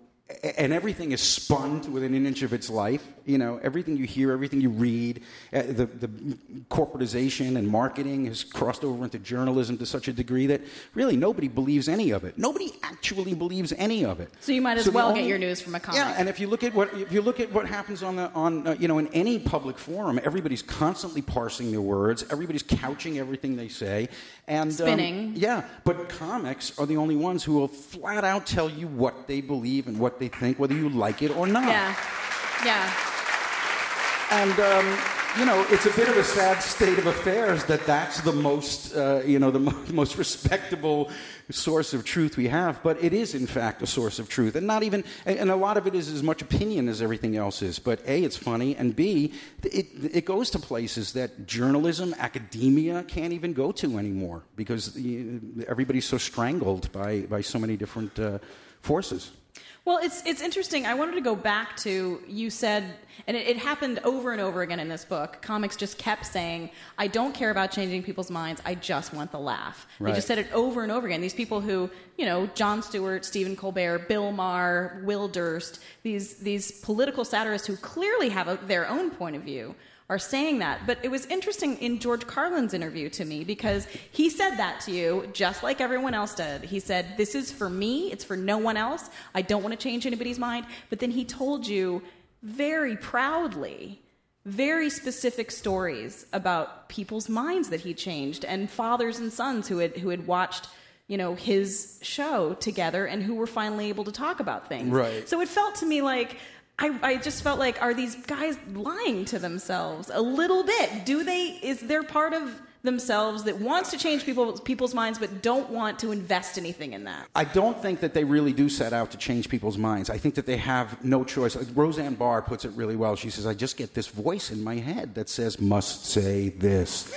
and everything is spun to within an inch of its life. You know, everything you hear, everything you read, uh, the, the corporatization and marketing has crossed over into journalism to such a degree that really nobody believes any of it. Nobody actually believes any of it. So you might as So well only- get your news from a comic. Yeah, and if you look at what if you look at what happens on the on uh, you know in any public forum, everybody's constantly parsing their words, everybody's couching everything they say, and um, Spinning. yeah, but comics are the only ones who will flat out tell you what they believe and what they think, whether you like it or not. Yeah. Yeah. And um, you know, it's a bit of a sad state of affairs that that's the most, uh, you know, the mo- most respectable source of truth we have. But it is, in fact, a source of truth, and not even, and and a lot of it is as much opinion as everything else is. But a, it's funny, and b, it it goes to places that journalism, academia can't even go to anymore because everybody's so strangled by by so many different uh, forces. Well, it's it's interesting. I wanted to go back to you said, and it, it happened over and over again in this book. Comics just kept saying, "I don't care about changing people's minds. I just want the laugh." They just said it over and over again. These people who, you know, Jon Stewart, Stephen Colbert, Bill Maher, Will Durst, these these political satirists who clearly have a, their own point of view are saying that. But it was interesting in George Carlin's interview to me because he said that to you just like everyone else did. He said, This is for me, it's for no one else. I don't want to change anybody's mind. But then he told you very proudly very specific stories about people's minds that he changed and fathers and sons who had who had watched you know his show together and who were finally able to talk about things Right. so it felt to me like I, I just felt like are these guys lying to themselves a little bit do they is there part of themselves that wants to change people, people's minds but don't want to invest anything in that I don't think that they really do set out to change people's minds. I think that they have no choice. Roseanne Barr puts it really well. She says, I just get this voice in my head that says, must say this.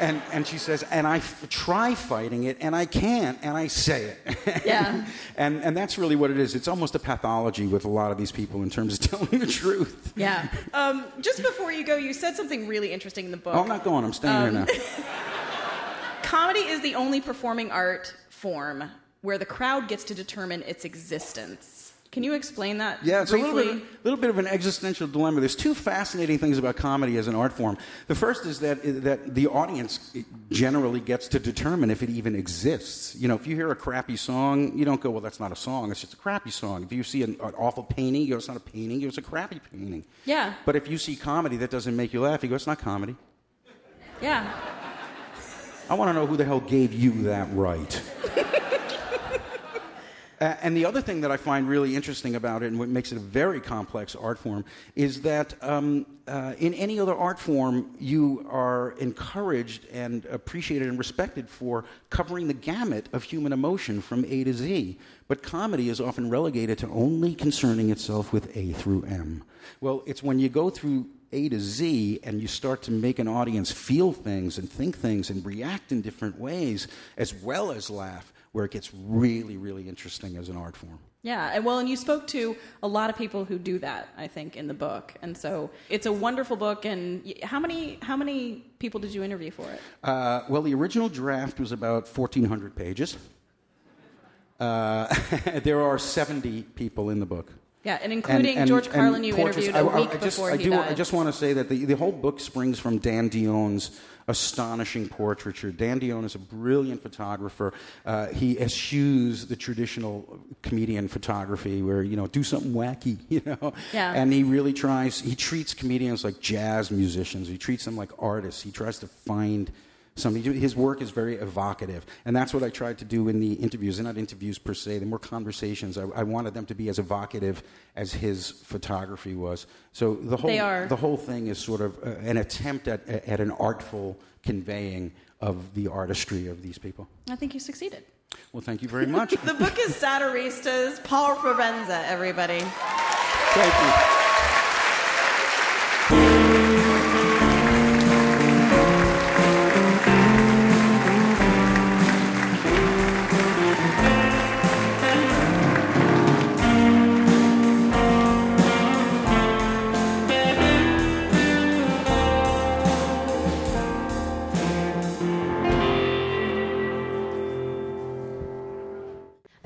And, and she says, and I f- try fighting it, and I can't, and I say it. Yeah. and, and that's really what it is. It's almost a pathology with a lot of these people in terms of telling the truth. yeah um, just before you go you said something really interesting in the book Oh, I'm not going. I'm staying Um, here now. comedy is the only performing art form where the crowd gets to determine its existence. Can you explain that Yeah, it's briefly? a little bit, little bit of an existential dilemma. There's two fascinating things about comedy as an art form. The first is that that the audience generally gets to determine if it even exists. You know, if you hear a crappy song, you don't go, "Well, that's not a song. It's just a crappy song." If you see an, an awful painting, you go, "It's not a painting. It's a crappy painting." yeah, But if you see comedy that doesn't make you laugh, you go, "It's not comedy." yeah. I want to know who the hell gave you that right. Uh, and the other thing that I find really interesting about it, and what makes it a very complex art form, is that um, uh, in any other art form, you are encouraged and appreciated and respected for covering the gamut of human emotion from A to Z. But comedy is often relegated to only concerning itself with A through M. Well, it's when you go through a to Z, and you start to make an audience feel things and think things and react in different ways, as well as laugh, where it gets really, really interesting as an art form. Yeah, and well, and you spoke to a lot of people who do that, I think, in the book, and so it's a wonderful book. And how many how many people did you interview for it? Uh, well, the original draft was about 1,400 pages. Uh, there are 70 people in the book. Yeah, and including George Carlin, you portraits- interviewed a I- I- week I just, before I he do, died. I just want to say that the, the whole book springs from Dan Dion's astonishing portraiture. Dan Dion is a brilliant photographer. Uh, he eschews the traditional comedian photography where, you know, do something wacky, you know? Yeah. And he really tries, he treats comedians like jazz musicians. He treats them like artists. He tries to find something. His work is very evocative. And that's what I tried to do in the interviews. They're not interviews per se, they're more conversations. I, I wanted them to be as evocative as his photography was. So the whole the whole thing is sort of uh, an attempt at, at an artful conveying of the artistry of these people. I think you succeeded. Well, thank you very much. the book is Satiristas, Paul Provenza, everybody. Thank you.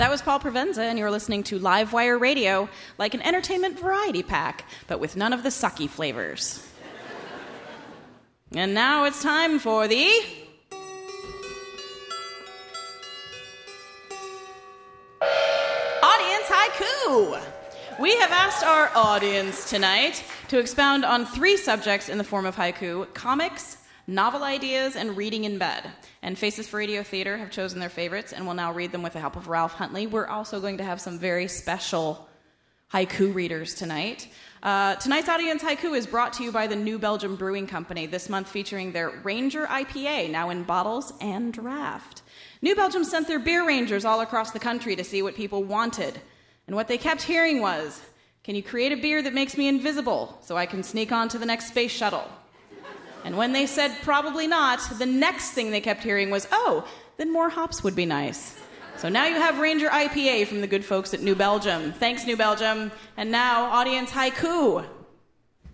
That was Paul Provenza, and you're listening to Livewire Radio, like an entertainment variety pack, but with none of the sucky flavors. and now it's time for the. Audience Haiku! We have asked our audience tonight to expound on three subjects in the form of haiku comics, novel ideas, and reading in bed. And Faces for Radio Theater have chosen their favorites and will now read them with the help of Ralph Huntley. We're also going to have some very special haiku readers tonight. Uh, tonight's audience haiku is brought to you by the New Belgium Brewing Company, this month featuring their Ranger IPA, now in bottles and draft. New Belgium sent their beer rangers all across the country to see what people wanted. And what they kept hearing was, Can you create a beer that makes me invisible so I can sneak on to the next space shuttle? And when they said probably not, the next thing they kept hearing was, Oh, then more hops would be nice. So now you have Ranger IPA from the good folks at New Belgium. Thanks, New Belgium. And now, audience haiku.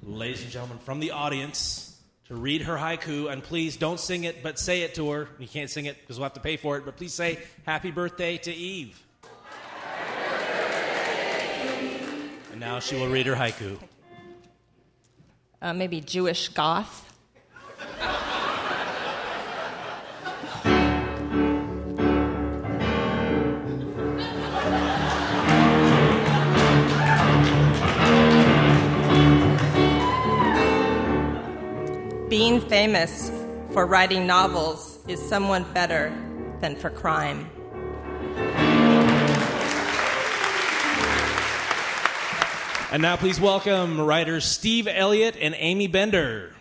Ladies and gentlemen, from the audience to read her haiku, and please don't sing it, but say it to her. You can't sing it because we'll have to pay for it, but please say happy birthday to Eve. And now she will read her haiku. Uh, maybe Jewish goth. Being famous for writing novels is someone better than for crime. And now please welcome writers Steve Elliott and Aimee Bender.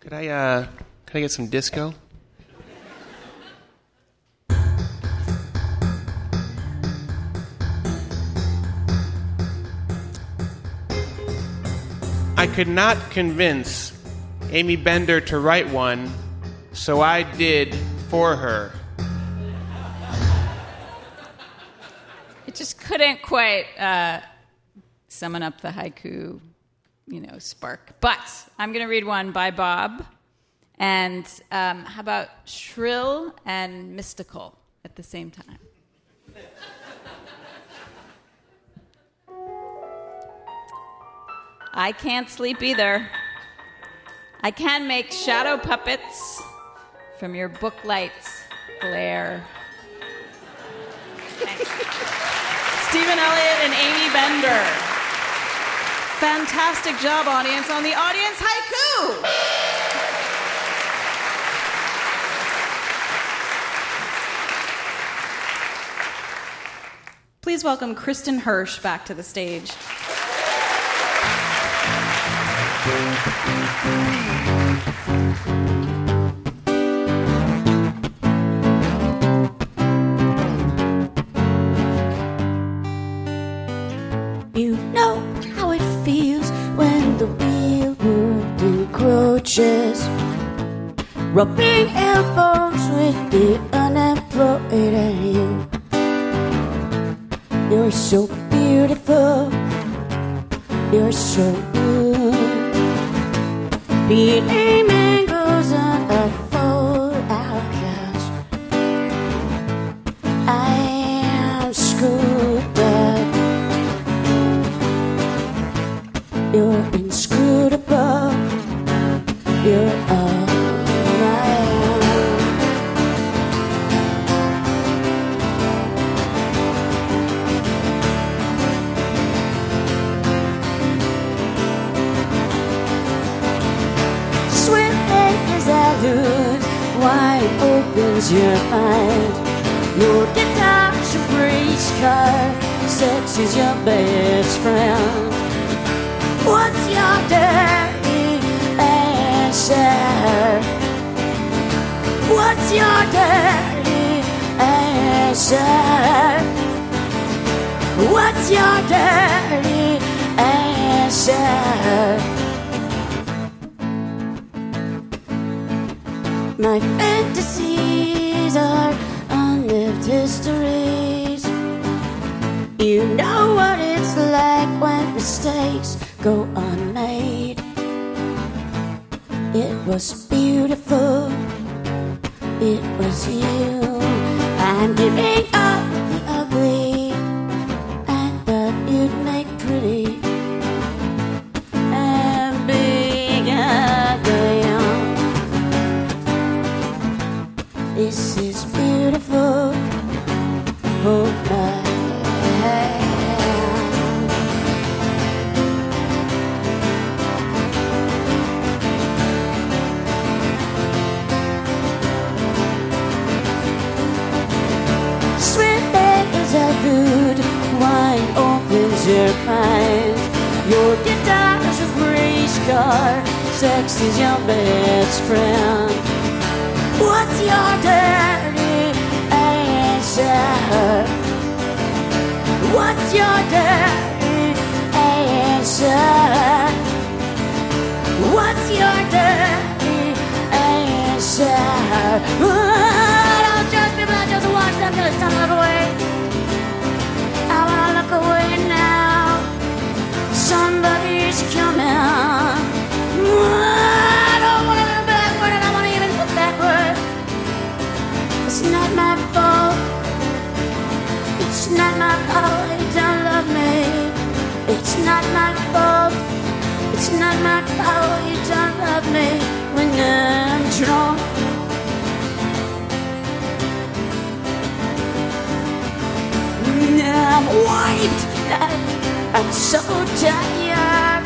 Could I, uh, could I get some disco? I could not convince Aimee Bender to write one, so I did for her. It just couldn't quite uh, summon up the haiku, you know, spark. But I'm going to read one by Bob. And um, how about shrill and mystical at the same time? I can't sleep either. I can make shadow puppets from your book lights glare. Stephen Elliott and Aimee Bender. Fantastic job, audience, on the audience haiku. Please welcome Kristin Hersh back to the stage. You know how it feels when the real world encroaches, rubbing elbows with the unemployed and you. You're so beautiful, you're so. Being a sex is your best friend. What's your dirty answer? What's your dirty answer? What's your dirty answer? My fantasies are unlived histories. You know what it's like when mistakes go unmade. It was beautiful. It was you. I'm giving up sex is your best friend. What's your dirty answer? What's your dirty answer? What's your dirty answer? Don't judge me, but just watch it's time to look away. I wanna look away now. Somebody's coming. Not my fault you don't love me. It's not my fault. It's not my fault you don't love me when I'm drunk. I'm white. I'm so tired.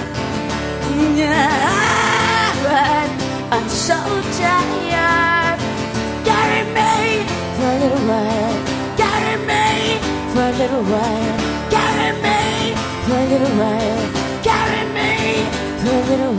I'm so tired. For a little while. Carry me for a little while. Carry me for a little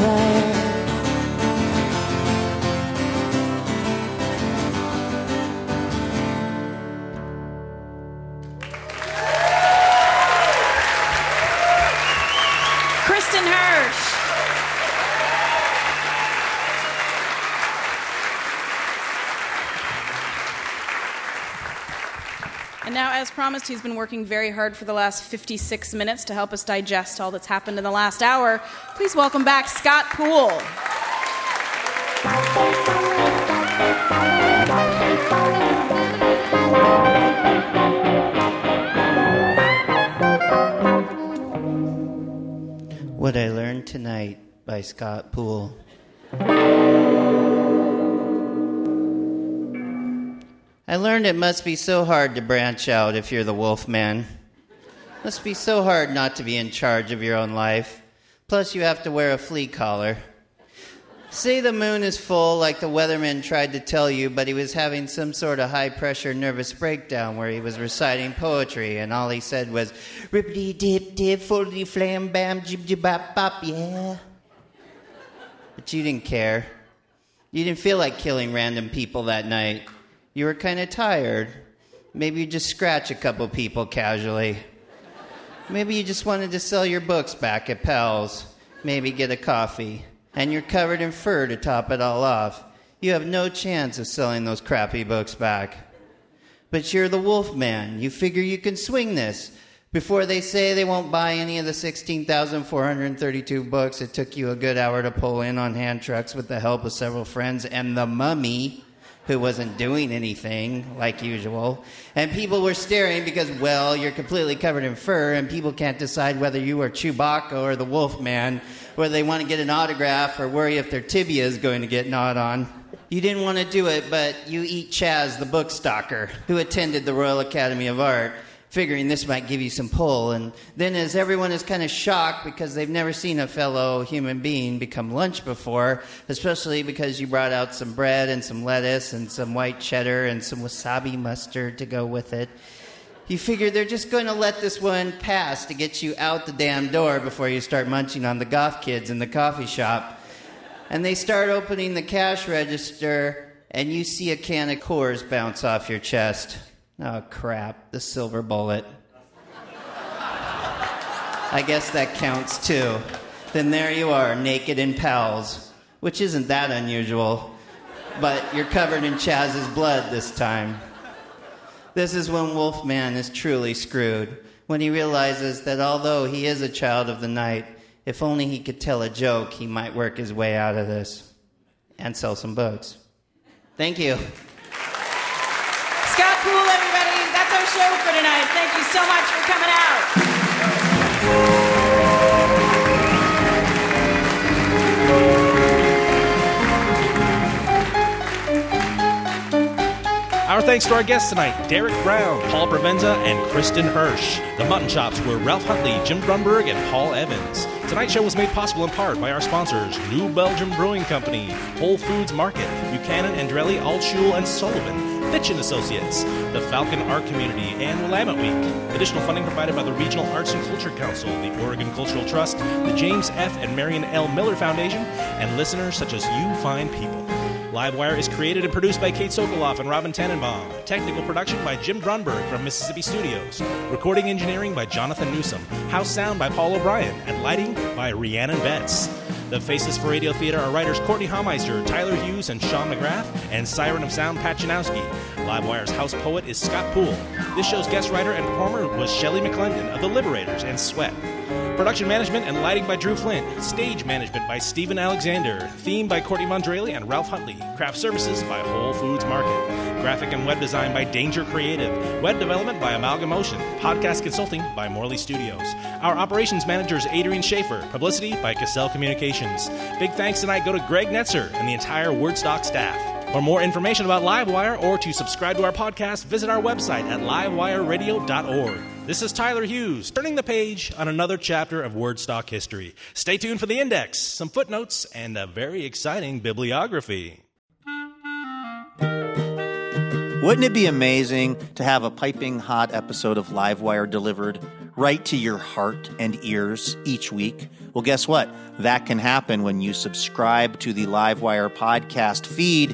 as promised, he's been working very hard for the last 56 minutes to help us digest all that's happened in the last hour. Please welcome back Scott Poole. What I Learned Tonight by Scott Poole. I learned it must be so hard to branch out if you're the wolf man. Must be so hard not to be in charge of your own life. Plus, you have to wear a flea collar. Say the moon is full, like the weatherman tried to tell you, but he was having some sort of high pressure nervous breakdown where he was reciting poetry, and all he said was, Rippity dip dip, foldity flam bam, jib jib bop bop, yeah. But you didn't care. You didn't feel like killing random people that night. You were kind of tired. Maybe you just scratch a couple people casually. Maybe you just wanted to sell your books back at Powell's. Maybe get a coffee. And you're covered in fur to top it all off. You have no chance of selling those crappy books back. But you're the wolf man. You figure you can swing this. Before they say they won't buy any of the 16,432 books, it took you a good hour to pull in on hand trucks with the help of several friends and the mummy who wasn't doing anything like usual. And people were staring because, well, you're completely covered in fur, and people can't decide whether you are Chewbacca or the Wolf Man, whether they want to get an autograph or worry if their tibia is going to get gnawed on. You didn't want to do it, but you eat Chaz, the book stalker, who attended the Royal Academy of Art, figuring this might give you some pull. And then, as everyone is kind of shocked because they've never seen a fellow human being become lunch before, especially because you brought out some bread and some lettuce and some white cheddar and some wasabi mustard to go with it. You figure they're just going to let this one pass to get you out the damn door before you start munching on the goth kids in the coffee shop. And they start opening the cash register, and you see a can of Coors bounce off your chest. Oh, crap, the silver bullet. I guess that counts too. Then there you are, naked in Powell's, which isn't that unusual, but you're covered in Chaz's blood this time. This is when Wolfman is truly screwed, when he realizes that although he is a child of the night, if only he could tell a joke, he might work his way out of this. and sell some books. Thank you. Poole, everybody. That's our show for tonight. Thank you so much for coming out. Our thanks to our guests tonight Derrick Brown, Paul Provenza, and Kristin Hersh. The Mutton Chops were Ralph Huntley, Jim Brunberg, and Paul Evans. Tonight's show was made possible in part by our sponsors New Belgium Brewing Company, Whole Foods Market, Buchanan, Angeli, Altschul, and Sullivan, Fitch and Associates, the Falcon Art Community, and Willamette Week. Additional funding provided by the Regional Arts and Culture Council, the Oregon Cultural Trust, the James F. and Marion L. Miller Foundation, and listeners such as you fine people. Livewire is created and produced by Kate Sokoloff and Robin Tannenbaum. Technical production by Jim Brunberg from Mississippi Studios. Recording engineering by Jonathan Newsom. House sound by Paul O'Brien. And lighting by Rhiannon Betts. The faces for Radio Theater are writers Courtenay Hameister, Tyler Hughes, and Sean McGrath, and Siren of Sound Pat Janowski. Livewire's house poet is Scott Poole. This show's guest writer and performer was Shelley McLendon of The Liberators and Sweat. Production management and lighting by Drew Flint. Stage management by Stephen Alexander. Theme by Courtney Mondrelli and Ralph Huntley. Craft services by Whole Foods Market. Graphic and web design by Danger Creative. Web development by Amalgamotion. Podcast consulting by Morley Studios. Our operations manager is Adrian Schaefer. Publicity by Cassell Communications. Big thanks tonight go to Greg Netzer and the entire Wordstock staff. For more information about Livewire or to subscribe to our podcast, visit our website at livewireradio.org. This is Tyler Hughes, turning the page on another chapter of Wordstock history. Stay tuned for the index, some footnotes, and a very exciting bibliography. Wouldn't it be amazing to have a piping hot episode of Livewire delivered right to your heart and ears each week? Well, guess what? That can happen when you subscribe to the Livewire podcast feed,